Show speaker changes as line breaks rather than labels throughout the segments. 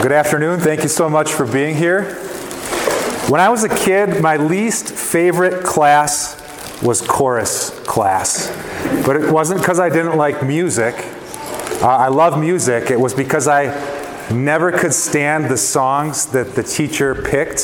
Good afternoon. Thank you so much for being here. When I was a kid, my least favorite class was chorus class. But it wasn't because I didn't like music. Uh, I love music. It was because I never could stand the songs that the teacher picked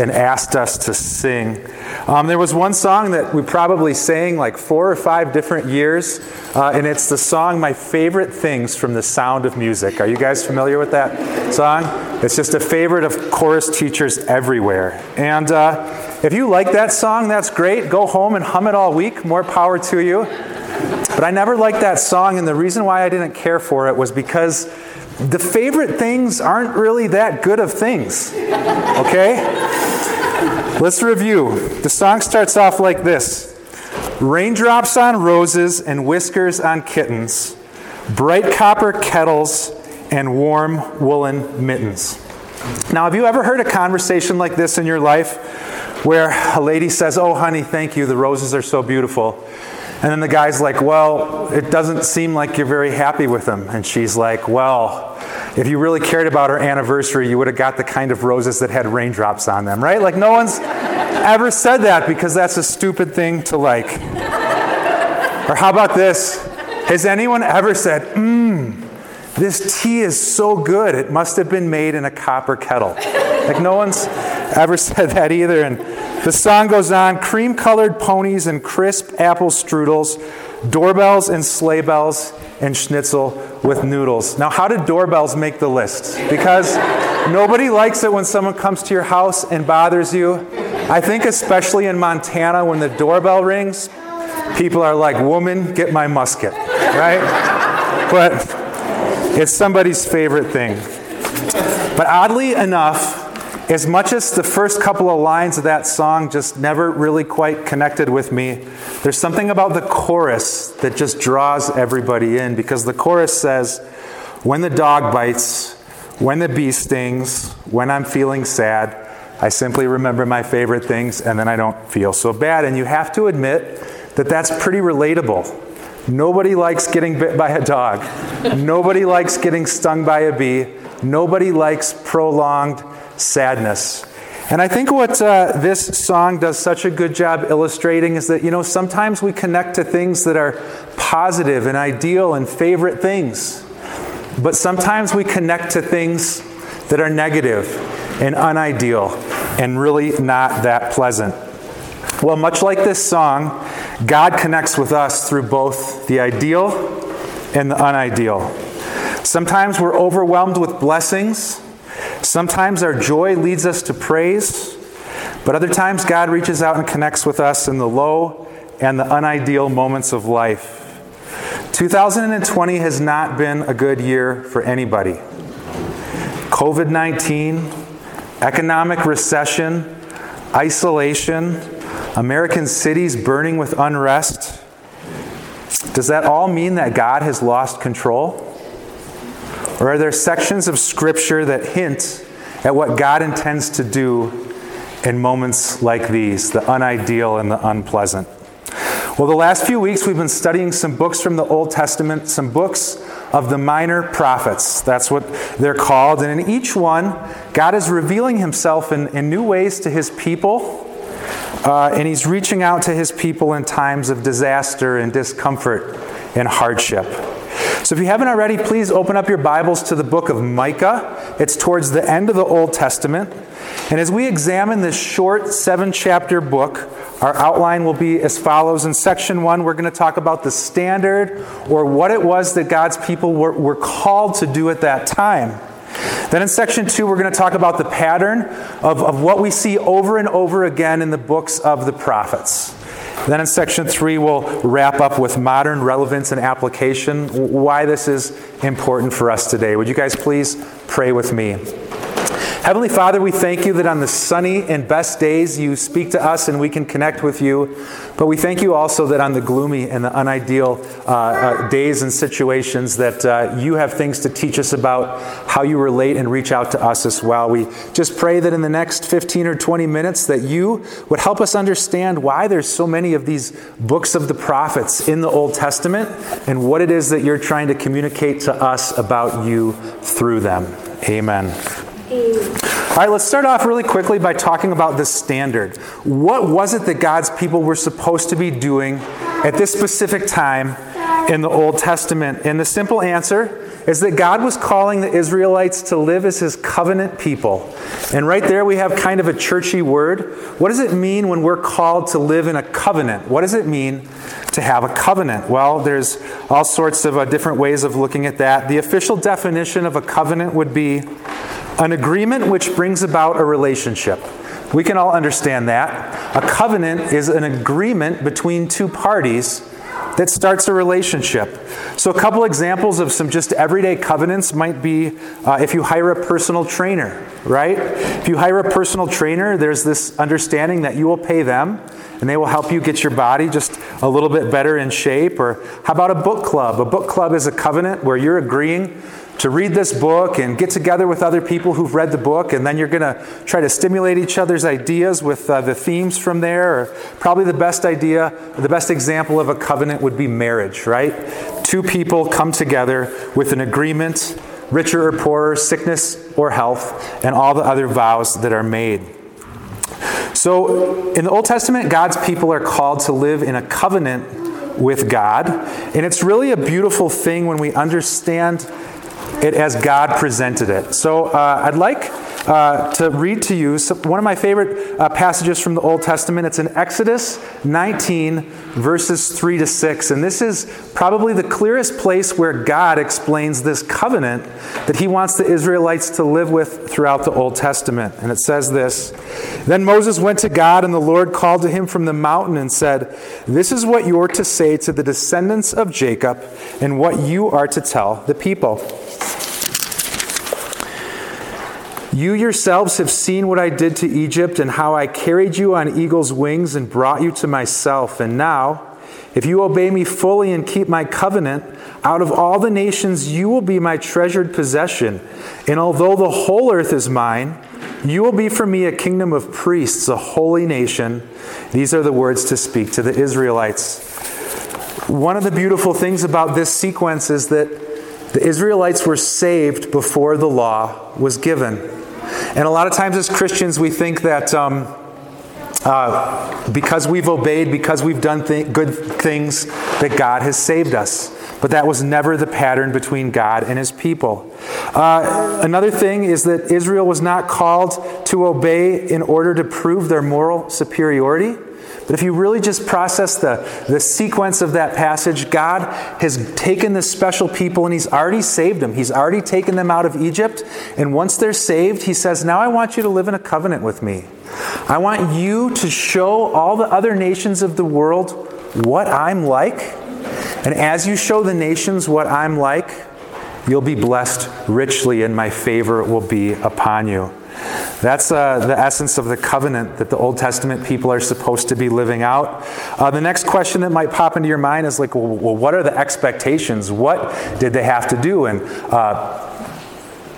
and asked us to sing. Um, there was one song that we probably sang like four or five different years, uh, and it's the song My Favorite Things from The Sound of Music. Are you guys familiar with that song? It's just a favorite of chorus teachers everywhere. And uh, if you like that song, that's great. Go home and hum it all week. More power to you. But I never liked that song, and the reason why I didn't care for it was because the favorite things aren't really that good of things. Okay? Let's review. The song starts off like this Raindrops on roses and whiskers on kittens, bright copper kettles and warm woolen mittens. Now, have you ever heard a conversation like this in your life where a lady says, Oh, honey, thank you, the roses are so beautiful? And then the guy's like, Well, it doesn't seem like you're very happy with them. And she's like, Well, if you really cared about our anniversary, you would have got the kind of roses that had raindrops on them, right? Like, no one's ever said that because that's a stupid thing to like. Or how about this? Has anyone ever said, mmm, this tea is so good, it must have been made in a copper kettle? Like, no one's ever said that either. And the song goes on cream colored ponies and crisp apple strudels, doorbells and sleigh bells and schnitzel with noodles. Now, how did doorbells make the list? Because nobody likes it when someone comes to your house and bothers you. I think, especially in Montana, when the doorbell rings, people are like, Woman, get my musket, right? But it's somebody's favorite thing. But oddly enough, as much as the first couple of lines of that song just never really quite connected with me, there's something about the chorus that just draws everybody in because the chorus says, When the dog bites, when the bee stings, when I'm feeling sad, I simply remember my favorite things and then I don't feel so bad. And you have to admit that that's pretty relatable. Nobody likes getting bit by a dog. Nobody likes getting stung by a bee. Nobody likes prolonged sadness. And I think what uh, this song does such a good job illustrating is that, you know, sometimes we connect to things that are positive and ideal and favorite things. But sometimes we connect to things that are negative and unideal and really not that pleasant. Well, much like this song, God connects with us through both the ideal and the unideal. Sometimes we're overwhelmed with blessings Sometimes our joy leads us to praise, but other times God reaches out and connects with us in the low and the unideal moments of life. 2020 has not been a good year for anybody. COVID 19, economic recession, isolation, American cities burning with unrest. Does that all mean that God has lost control? Or are there sections of Scripture that hint at what God intends to do in moments like these, the unideal and the unpleasant? Well, the last few weeks we've been studying some books from the Old Testament, some books of the minor prophets. That's what they're called. And in each one, God is revealing himself in, in new ways to his people. Uh, and he's reaching out to his people in times of disaster and discomfort and hardship. So if you haven't already, please open up your Bibles to the book of Micah. It's towards the end of the Old Testament. And as we examine this short seven chapter book, our outline will be as follows. In section one, we're going to talk about the standard or what it was that God's people were, were called to do at that time. Then in section two, we're going to talk about the pattern of, of what we see over and over again in the books of the prophets. Then in section three, we'll wrap up with modern relevance and application, why this is important for us today. Would you guys please pray with me? Heavenly Father, we thank you that on the sunny and best days you speak to us and we can connect with you. But we thank you also that on the gloomy and the unideal uh, uh, days and situations that uh, you have things to teach us about how you relate and reach out to us as well. We just pray that in the next 15 or 20 minutes that you would help us understand why there's so many of these books of the prophets in the Old Testament and what it is that you're trying to communicate to us about you through them. Amen. All right, let's start off really quickly by talking about the standard. What was it that God's people were supposed to be doing at this specific time in the Old Testament? And the simple answer is that God was calling the Israelites to live as his covenant people. And right there we have kind of a churchy word. What does it mean when we're called to live in a covenant? What does it mean to have a covenant? Well, there's all sorts of uh, different ways of looking at that. The official definition of a covenant would be an agreement which brings about a relationship. We can all understand that. A covenant is an agreement between two parties that starts a relationship. So, a couple examples of some just everyday covenants might be uh, if you hire a personal trainer, right? If you hire a personal trainer, there's this understanding that you will pay them and they will help you get your body just a little bit better in shape. Or how about a book club? A book club is a covenant where you're agreeing to read this book and get together with other people who've read the book, and then you're going to try to stimulate each other's ideas with uh, the themes from there. Probably the best idea, the best example of a covenant would be marriage, right? Two people come together with an agreement, richer or poorer, sickness or health, and all the other vows that are made. So, in the Old Testament, God's people are called to live in a covenant with God. And it's really a beautiful thing when we understand it as God presented it. So uh, I'd like uh, to read to you some, one of my favorite uh, passages from the Old Testament. It's in Exodus 19, verses 3 to 6. And this is probably the clearest place where God explains this covenant that he wants the Israelites to live with throughout the Old Testament. And it says this Then Moses went to God, and the Lord called to him from the mountain and said, This is what you're to say to the descendants of Jacob, and what you are to tell the people. You yourselves have seen what I did to Egypt and how I carried you on eagle's wings and brought you to myself. And now, if you obey me fully and keep my covenant, out of all the nations you will be my treasured possession. And although the whole earth is mine, you will be for me a kingdom of priests, a holy nation. These are the words to speak to the Israelites. One of the beautiful things about this sequence is that the Israelites were saved before the law was given. And a lot of times as Christians, we think that um, uh, because we've obeyed, because we've done th- good things, that God has saved us. But that was never the pattern between God and his people. Uh, another thing is that Israel was not called to obey in order to prove their moral superiority. But if you really just process the, the sequence of that passage, God has taken this special people and He's already saved them. He's already taken them out of Egypt. And once they're saved, He says, Now I want you to live in a covenant with me. I want you to show all the other nations of the world what I'm like. And as you show the nations what I'm like, you'll be blessed richly, and my favor will be upon you. That's uh, the essence of the covenant that the Old Testament people are supposed to be living out. Uh, the next question that might pop into your mind is like, well, well, what are the expectations? What did they have to do? And uh,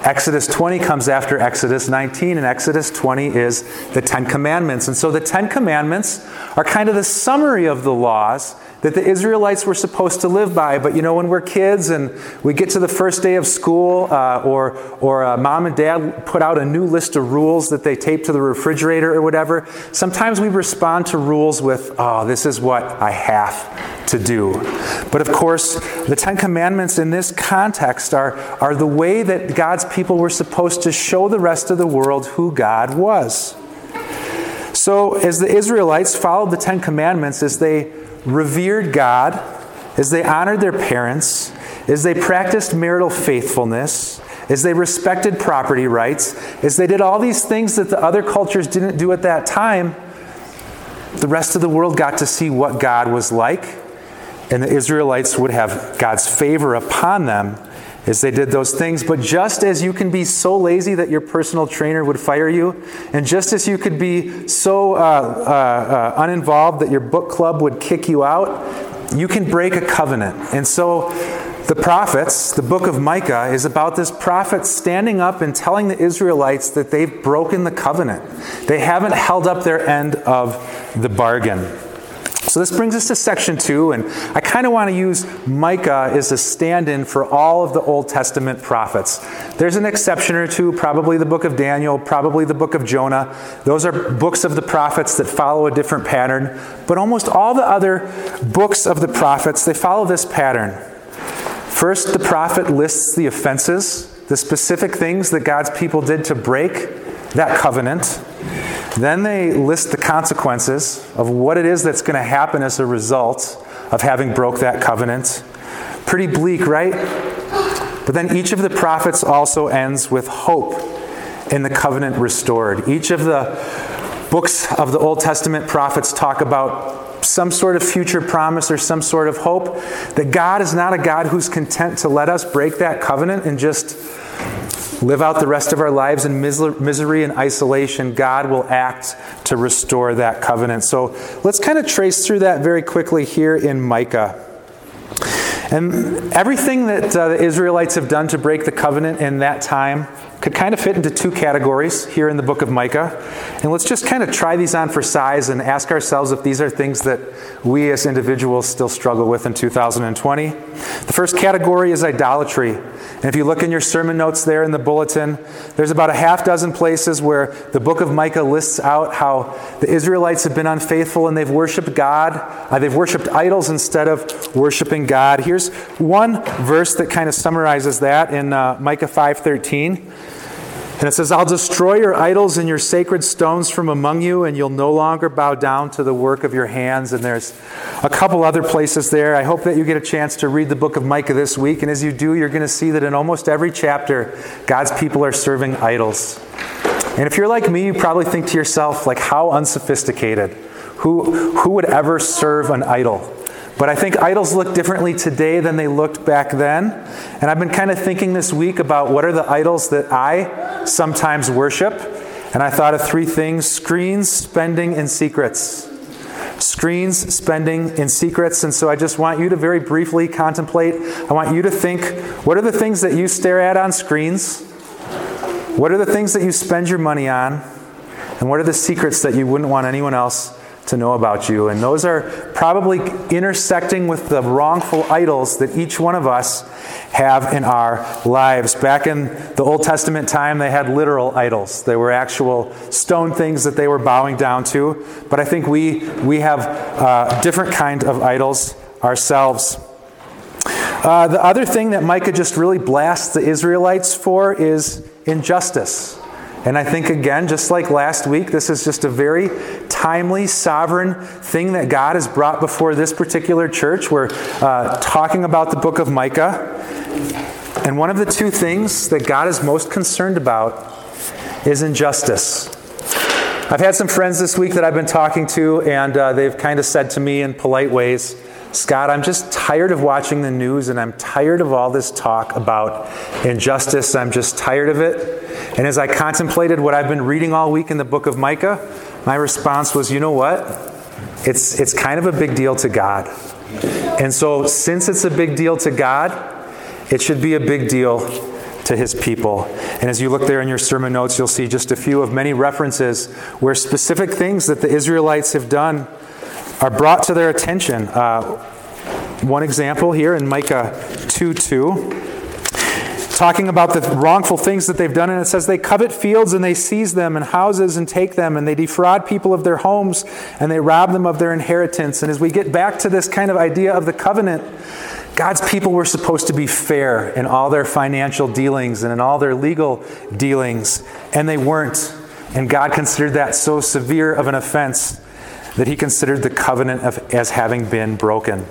Exodus 20 comes after Exodus 19, and Exodus 20 is the Ten Commandments. And so the Ten Commandments are kind of the summary of the laws that the Israelites were supposed to live by. But you know, when we're kids and we get to the first day of school, uh, or, or uh, mom and dad put out a new list of rules that they tape to the refrigerator or whatever, sometimes we respond to rules with, oh, this is what I have to do. But of course, the Ten Commandments in this context are, are the way that God's people were supposed to show the rest of the world who God was. So, as the Israelites followed the Ten Commandments, as they revered God, as they honored their parents, as they practiced marital faithfulness, as they respected property rights, as they did all these things that the other cultures didn't do at that time, the rest of the world got to see what God was like, and the Israelites would have God's favor upon them as they did those things. But just as you can be so lazy that your personal trainer would fire you, and just as you could be so uh, uh, uh, uninvolved that your book club would kick you out, you can break a covenant. And so the prophets, the book of Micah, is about this prophet standing up and telling the Israelites that they've broken the covenant. They haven't held up their end of the bargain. So this brings us to section two, and I kind of want to use Micah as a stand in for all of the Old Testament prophets. There's an exception or two, probably the book of Daniel, probably the book of Jonah. Those are books of the prophets that follow a different pattern. But almost all the other books of the prophets, they follow this pattern. First, the prophet lists the offenses, the specific things that God's people did to break that covenant. Then they list the consequences of what it is that's going to happen as a result of having broke that covenant. Pretty bleak, right? But then each of the prophets also ends with hope in the covenant restored. Each of the books of the Old Testament prophets talk about some sort of future promise or some sort of hope that God is not a God who's content to let us break that covenant and just live out the rest of our lives in misery and isolation, God will act to restore that covenant. So let's kind of trace through that very quickly here in Micah. And everything that uh, the Israelites have done to break the covenant in that time could kind of fit into two categories here in the book of Micah. And let's just kind of try these on for size and ask ourselves if these are things that we as individuals still struggle with in 2020. The first category is idolatry. And if you look in your sermon notes there in the bulletin, there's about a half dozen places where the book of Micah lists out how the Israelites have been unfaithful and they've worshiped God. Uh, they've worshiped idols instead of worshiping God. Here's one verse that kind of summarizes that in uh, Micah 5:13. And it says, I'll destroy your idols and your sacred stones from among you, and you'll no longer bow down to the work of your hands. And there's a couple other places there. I hope that you get a chance to read the book of Micah this week. And as you do, you're going to see that in almost every chapter, God's people are serving idols. And if you're like me, you probably think to yourself, like, how unsophisticated. Who, who would ever serve an idol? But I think idols look differently today than they looked back then. And I've been kind of thinking this week about what are the idols that I sometimes worship. And I thought of three things screens, spending, and secrets. Screens, spending, and secrets. And so I just want you to very briefly contemplate. I want you to think what are the things that you stare at on screens? What are the things that you spend your money on? And what are the secrets that you wouldn't want anyone else to know about you. And those are probably intersecting with the wrongful idols that each one of us have in our lives. Back in the Old Testament time, they had literal idols. They were actual stone things that they were bowing down to. But I think we, we have a different kind of idols ourselves. Uh, the other thing that Micah just really blasts the Israelites for is injustice. And I think, again, just like last week, this is just a very timely, sovereign thing that God has brought before this particular church. We're uh, talking about the book of Micah. And one of the two things that God is most concerned about is injustice. I've had some friends this week that I've been talking to, and uh, they've kind of said to me in polite ways, Scott, I'm just tired of watching the news and I'm tired of all this talk about injustice. I'm just tired of it. And as I contemplated what I've been reading all week in the book of Micah, my response was, you know what? It's, it's kind of a big deal to God. And so, since it's a big deal to God, it should be a big deal to his people. And as you look there in your sermon notes, you'll see just a few of many references where specific things that the Israelites have done are brought to their attention. Uh, one example here in Micah 2 2 talking about the wrongful things that they've done, and it says they covet fields and they seize them and houses and take them, and they defraud people of their homes and they rob them of their inheritance. And as we get back to this kind of idea of the covenant, God's people were supposed to be fair in all their financial dealings and in all their legal dealings, and they weren't. And God considered that so severe of an offense that he considered the covenant of, as having been broken.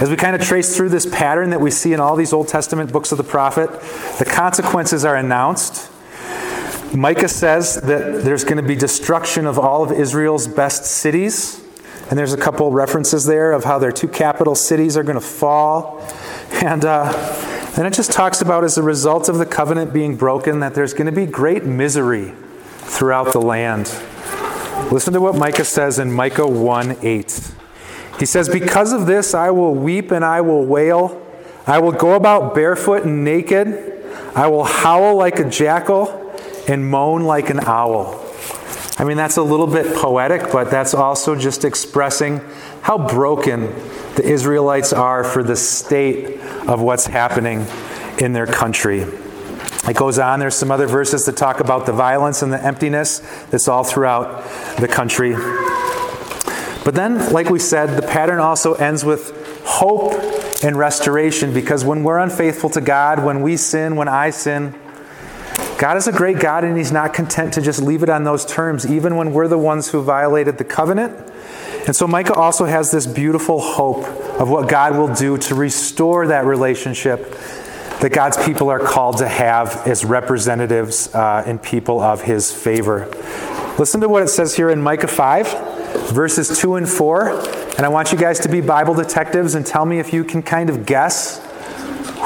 As we kind of trace through this pattern that we see in all these Old Testament books of the prophet, the consequences are announced. Micah says that there's going to be destruction of all of Israel's best cities. And there's a couple references there of how their two capital cities are going to fall. And uh, Then it just talks about as a result of the covenant being broken that there's going to be great misery throughout the land. Listen to what Micah says in Micah 1 8. He says, Because of this I will weep and I will wail. I will go about barefoot and naked. I will howl like a jackal and moan like an owl. I mean, that's a little bit poetic, but that's also just expressing how broken the Israelites are for the state of what's happening in their country. It goes on, there's some other verses that talk about the violence and the emptiness that's all throughout the country. But then, like we said, the pattern also ends with hope and restoration because when we're unfaithful to God, when we sin, when I sin, God is a great God and He's not content to just leave it on those terms, even when we're the ones who violated the covenant. And so Micah also has this beautiful hope of what God will do to restore that relationship that God's people are called to have as representatives uh, and people of His favor. Listen to what it says here in Micah 5, verses 2 and 4. And I want you guys to be Bible detectives and tell me if you can kind of guess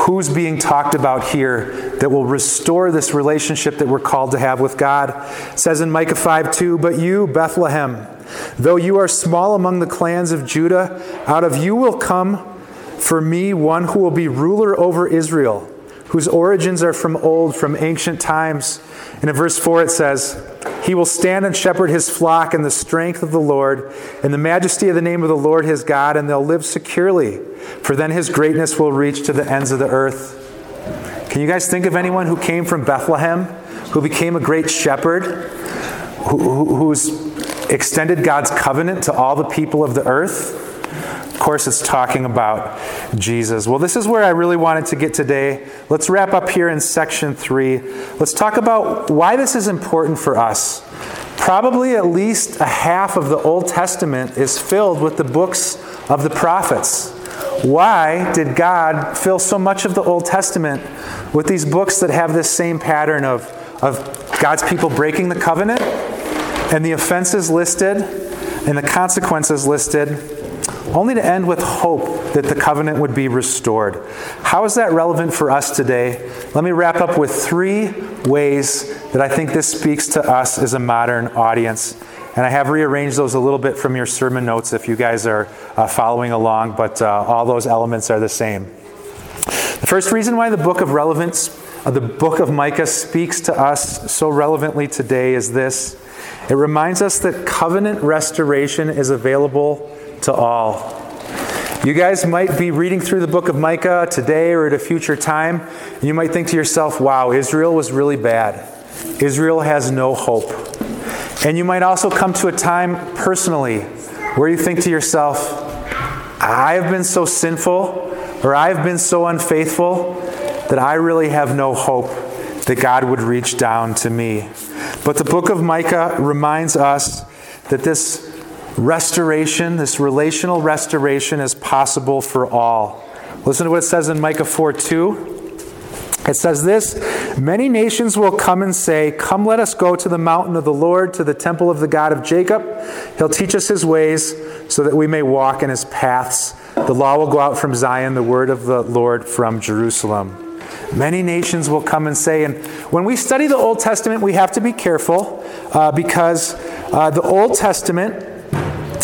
who's being talked about here that will restore this relationship that we're called to have with God. It says in Micah 5 2, But you, Bethlehem, though you are small among the clans of Judah, out of you will come for me one who will be ruler over Israel, whose origins are from old, from ancient times. And in verse 4 it says, He will stand and shepherd his flock in the strength of the Lord, in the majesty of the name of the Lord his God, and they'll live securely, for then his greatness will reach to the ends of the earth. Can you guys think of anyone who came from Bethlehem, who became a great shepherd, who, who's extended God's covenant to all the people of the earth? Of course, it's talking about Jesus. Well, this is where I really wanted to get today. Let's wrap up here in section three. Let's talk about why this is important for us. Probably at least a half of the Old Testament is filled with the books of the prophets. Why did God fill so much of the Old Testament with these books that have this same pattern of, of God's people breaking the covenant and the offenses listed and the consequences listed, only to end with hope that the covenant would be restored? How is that relevant for us today? Let me wrap up with three ways that I think this speaks to us as a modern audience. And I have rearranged those a little bit from your sermon notes if you guys are uh, following along, but uh, all those elements are the same. The first reason why the book of relevance, uh, the book of Micah, speaks to us so relevantly today is this it reminds us that covenant restoration is available to all. You guys might be reading through the book of Micah today or at a future time, and you might think to yourself, wow, Israel was really bad. Israel has no hope. And you might also come to a time personally where you think to yourself, I have been so sinful or I've been so unfaithful that I really have no hope that God would reach down to me. But the book of Micah reminds us that this restoration, this relational restoration, is possible for all. Listen to what it says in Micah 4 2. It says this Many nations will come and say, Come, let us go to the mountain of the Lord, to the temple of the God of Jacob. He'll teach us his ways so that we may walk in his paths. The law will go out from Zion, the word of the Lord from Jerusalem. Many nations will come and say, and when we study the Old Testament, we have to be careful uh, because uh, the Old Testament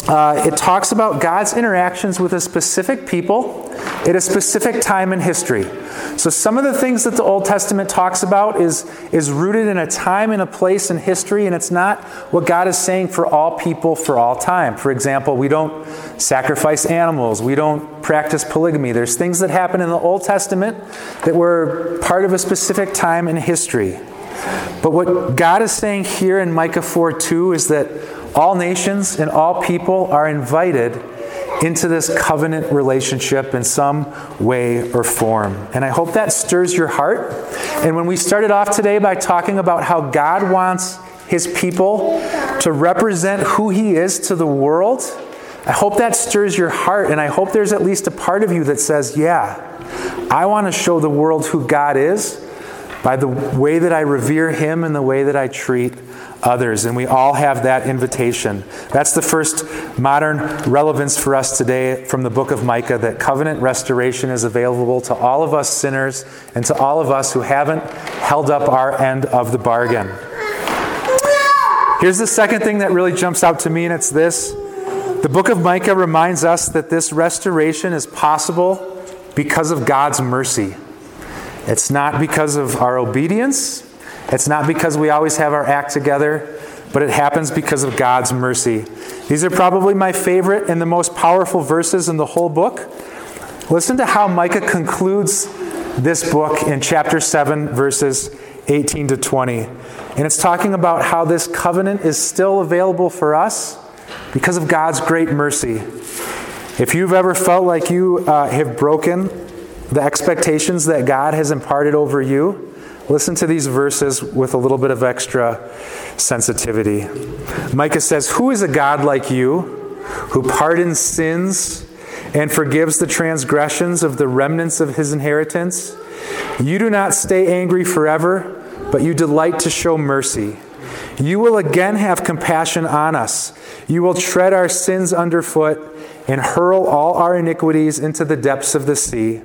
uh, it talks about God's interactions with a specific people at a specific time in history. So, some of the things that the Old Testament talks about is, is rooted in a time and a place in history, and it's not what God is saying for all people for all time. For example, we don't sacrifice animals, we don't practice polygamy. There's things that happen in the Old Testament that were part of a specific time in history. But what God is saying here in Micah 4 2 is that all nations and all people are invited into this covenant relationship in some way or form. And I hope that stirs your heart. And when we started off today by talking about how God wants his people to represent who he is to the world, I hope that stirs your heart. And I hope there's at least a part of you that says, Yeah, I want to show the world who God is by the way that I revere Him and the way that I treat others. And we all have that invitation. That's the first modern relevance for us today from the book of Micah that covenant restoration is available to all of us sinners and to all of us who haven't held up our end of the bargain. Here's the second thing that really jumps out to me, and it's this. The book of Micah reminds us that this restoration is possible because of God's mercy. It's not because of our obedience, it's not because we always have our act together, but it happens because of God's mercy. These are probably my favorite and the most powerful verses in the whole book. Listen to how Micah concludes this book in chapter 7, verses 18 to 20. And it's talking about how this covenant is still available for us because of God's great mercy. If you've ever felt like you uh, have broken the expectations that God has imparted over you, listen to these verses with a little bit of extra sensitivity. Micah says, Who is a God like you who pardons sins and forgives the transgressions of the remnants of his inheritance? You do not stay angry forever but you delight to show mercy. You will again have compassion on us. You will tread our sins underfoot and hurl all our iniquities into the depths of the sea.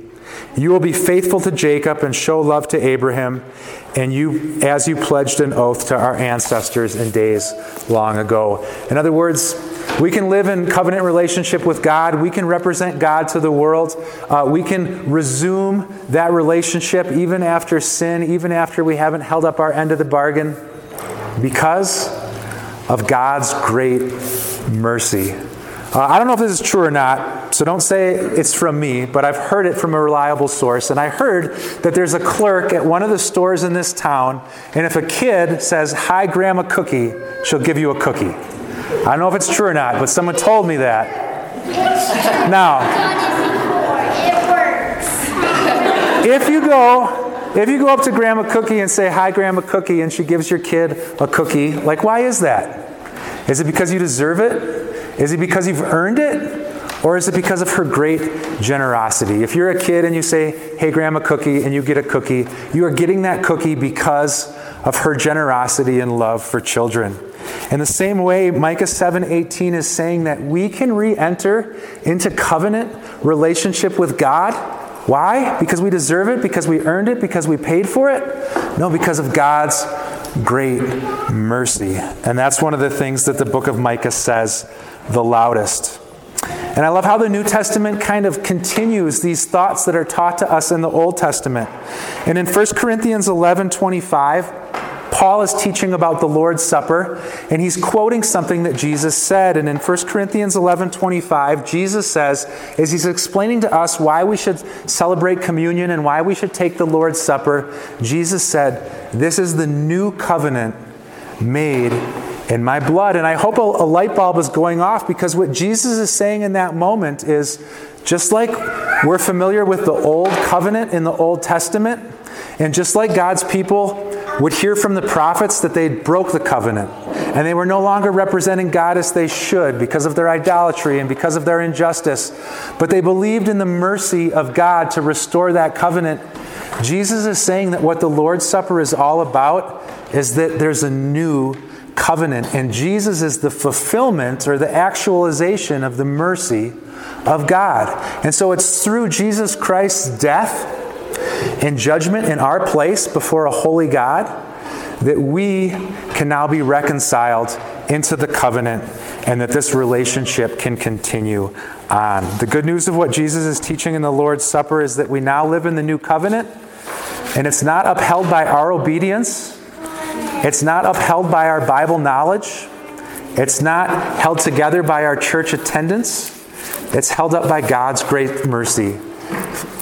You will be faithful to Jacob and show love to Abraham, and you as you pledged an oath to our ancestors in days long ago. In other words, we can live in covenant relationship with God. We can represent God to the world. Uh, we can resume that relationship even after sin, even after we haven't held up our end of the bargain, because of God's great mercy. Uh, I don't know if this is true or not, so don't say it's from me, but I've heard it from a reliable source. And I heard that there's a clerk at one of the stores in this town, and if a kid says, Hi, Grandma Cookie, she'll give you a cookie. I don't know if it's true or not, but someone told me that. Now, if you go if you go up to Grandma Cookie and say, Hi, Grandma Cookie, and she gives your kid a cookie, like, why is that? Is it because you deserve it? Is it because you've earned it? Or is it because of her great generosity? If you're a kid and you say, Hey, Grandma Cookie, and you get a cookie, you are getting that cookie because of her generosity and love for children. In the same way, Micah 7:18 is saying that we can re-enter into covenant relationship with God. Why? Because we deserve it, because we earned it, because we paid for it? No, because of God's great mercy. And that's one of the things that the book of Micah says the loudest. And I love how the New Testament kind of continues these thoughts that are taught to us in the Old Testament. And in 1 Corinthians 11 25, Paul is teaching about the Lord's Supper, and he's quoting something that Jesus said. And in 1 Corinthians 11 25, Jesus says, as he's explaining to us why we should celebrate communion and why we should take the Lord's Supper, Jesus said, This is the new covenant made in my blood. And I hope a, a light bulb is going off because what Jesus is saying in that moment is just like we're familiar with the old covenant in the Old Testament, and just like God's people would hear from the prophets that they broke the covenant and they were no longer representing God as they should because of their idolatry and because of their injustice, but they believed in the mercy of God to restore that covenant. Jesus is saying that what the Lord's Supper is all about is that there's a new covenant, and Jesus is the fulfillment or the actualization of the mercy of God. And so it's through Jesus Christ's death and judgment in our place before a holy God that we can now be reconciled into the covenant and that this relationship can continue on. The good news of what Jesus is teaching in the Lord's Supper is that we now live in the new covenant and it's not upheld by our obedience, it's not upheld by our Bible knowledge, it's not held together by our church attendance. It's held up by God's great mercy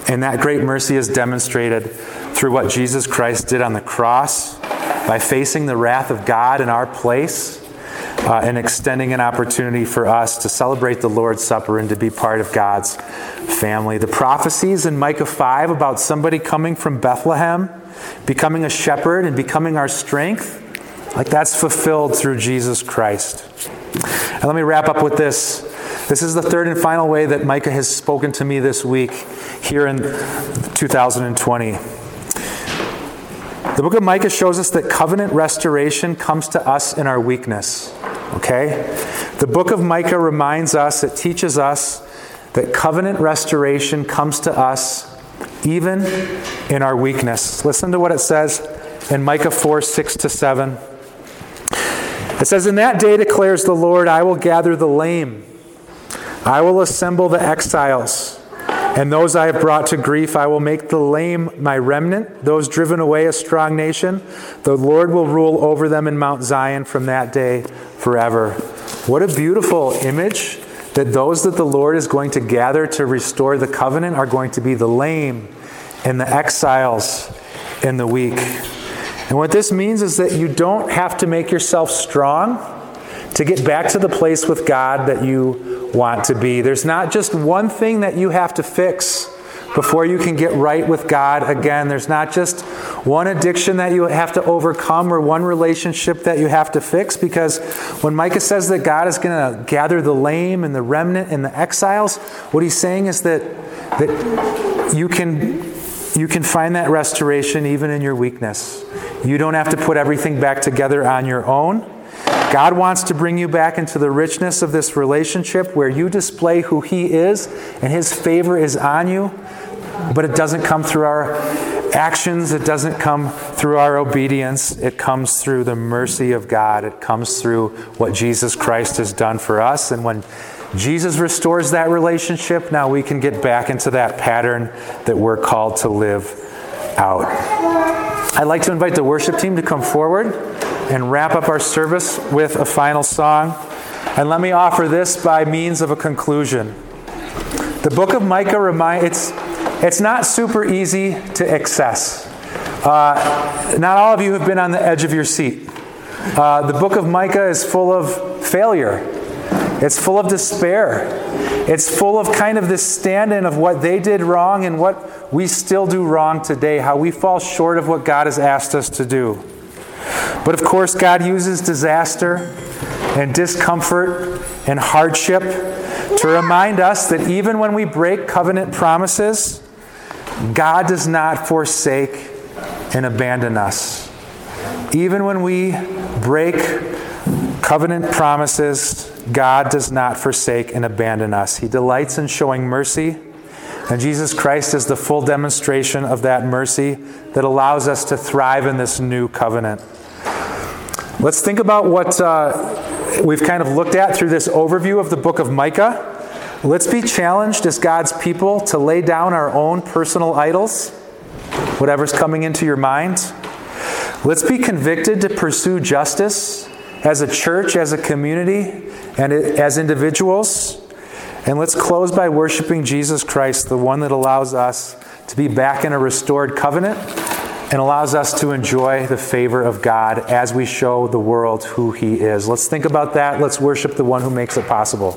and that great mercy is demonstrated through what Jesus Christ did on the cross by facing the wrath of God in our place uh, and extending an opportunity for us to celebrate the Lord's Supper and to be part of God's family. The prophecies in Micah 5 about somebody coming from Bethlehem, becoming a shepherd, and becoming our strength, like that's fulfilled through Jesus Christ. And let me wrap up with this. This is the third and final way that Micah has spoken to me this week here in 2020. The book of Micah shows us that covenant restoration comes to us in our weakness. Okay? The book of Micah reminds us, it teaches us that covenant restoration comes to us even in our weakness. Listen to what it says in Micah 4 6 to 7. It says, In that day declares the Lord, I will gather the lame, I will assemble the exiles. And those I have brought to grief, I will make the lame my remnant, those driven away a strong nation. The Lord will rule over them in Mount Zion from that day forever. What a beautiful image that those that the Lord is going to gather to restore the covenant are going to be the lame and the exiles and the weak. And what this means is that you don't have to make yourself strong to get back to the place with God that you want to be. There's not just one thing that you have to fix before you can get right with God again. There's not just one addiction that you have to overcome or one relationship that you have to fix because when Micah says that God is going to gather the lame and the remnant and the exiles, what he's saying is that that you can you can find that restoration even in your weakness. You don't have to put everything back together on your own. God wants to bring you back into the richness of this relationship where you display who He is and His favor is on you, but it doesn't come through our actions, it doesn't come through our obedience, it comes through the mercy of God. It comes through what Jesus Christ has done for us. And when Jesus restores that relationship, now we can get back into that pattern that we're called to live out. I'd like to invite the worship team to come forward and wrap up our service with a final song. And let me offer this by means of a conclusion. The book of Micah reminds it's it's not super easy to access. Uh, not all of you have been on the edge of your seat. Uh, the book of Micah is full of failure. It's full of despair. It's full of kind of this stand in of what they did wrong and what we still do wrong today, how we fall short of what God has asked us to do. But of course, God uses disaster and discomfort and hardship to remind us that even when we break covenant promises, God does not forsake and abandon us. Even when we break covenant promises, God does not forsake and abandon us. He delights in showing mercy, and Jesus Christ is the full demonstration of that mercy that allows us to thrive in this new covenant. Let's think about what uh, we've kind of looked at through this overview of the book of Micah. Let's be challenged as God's people to lay down our own personal idols, whatever's coming into your mind. Let's be convicted to pursue justice as a church, as a community, and as individuals. And let's close by worshiping Jesus Christ, the one that allows us to be back in a restored covenant and allows us to enjoy the favor of God as we show the world who He is. Let's think about that. Let's worship the one who makes it possible.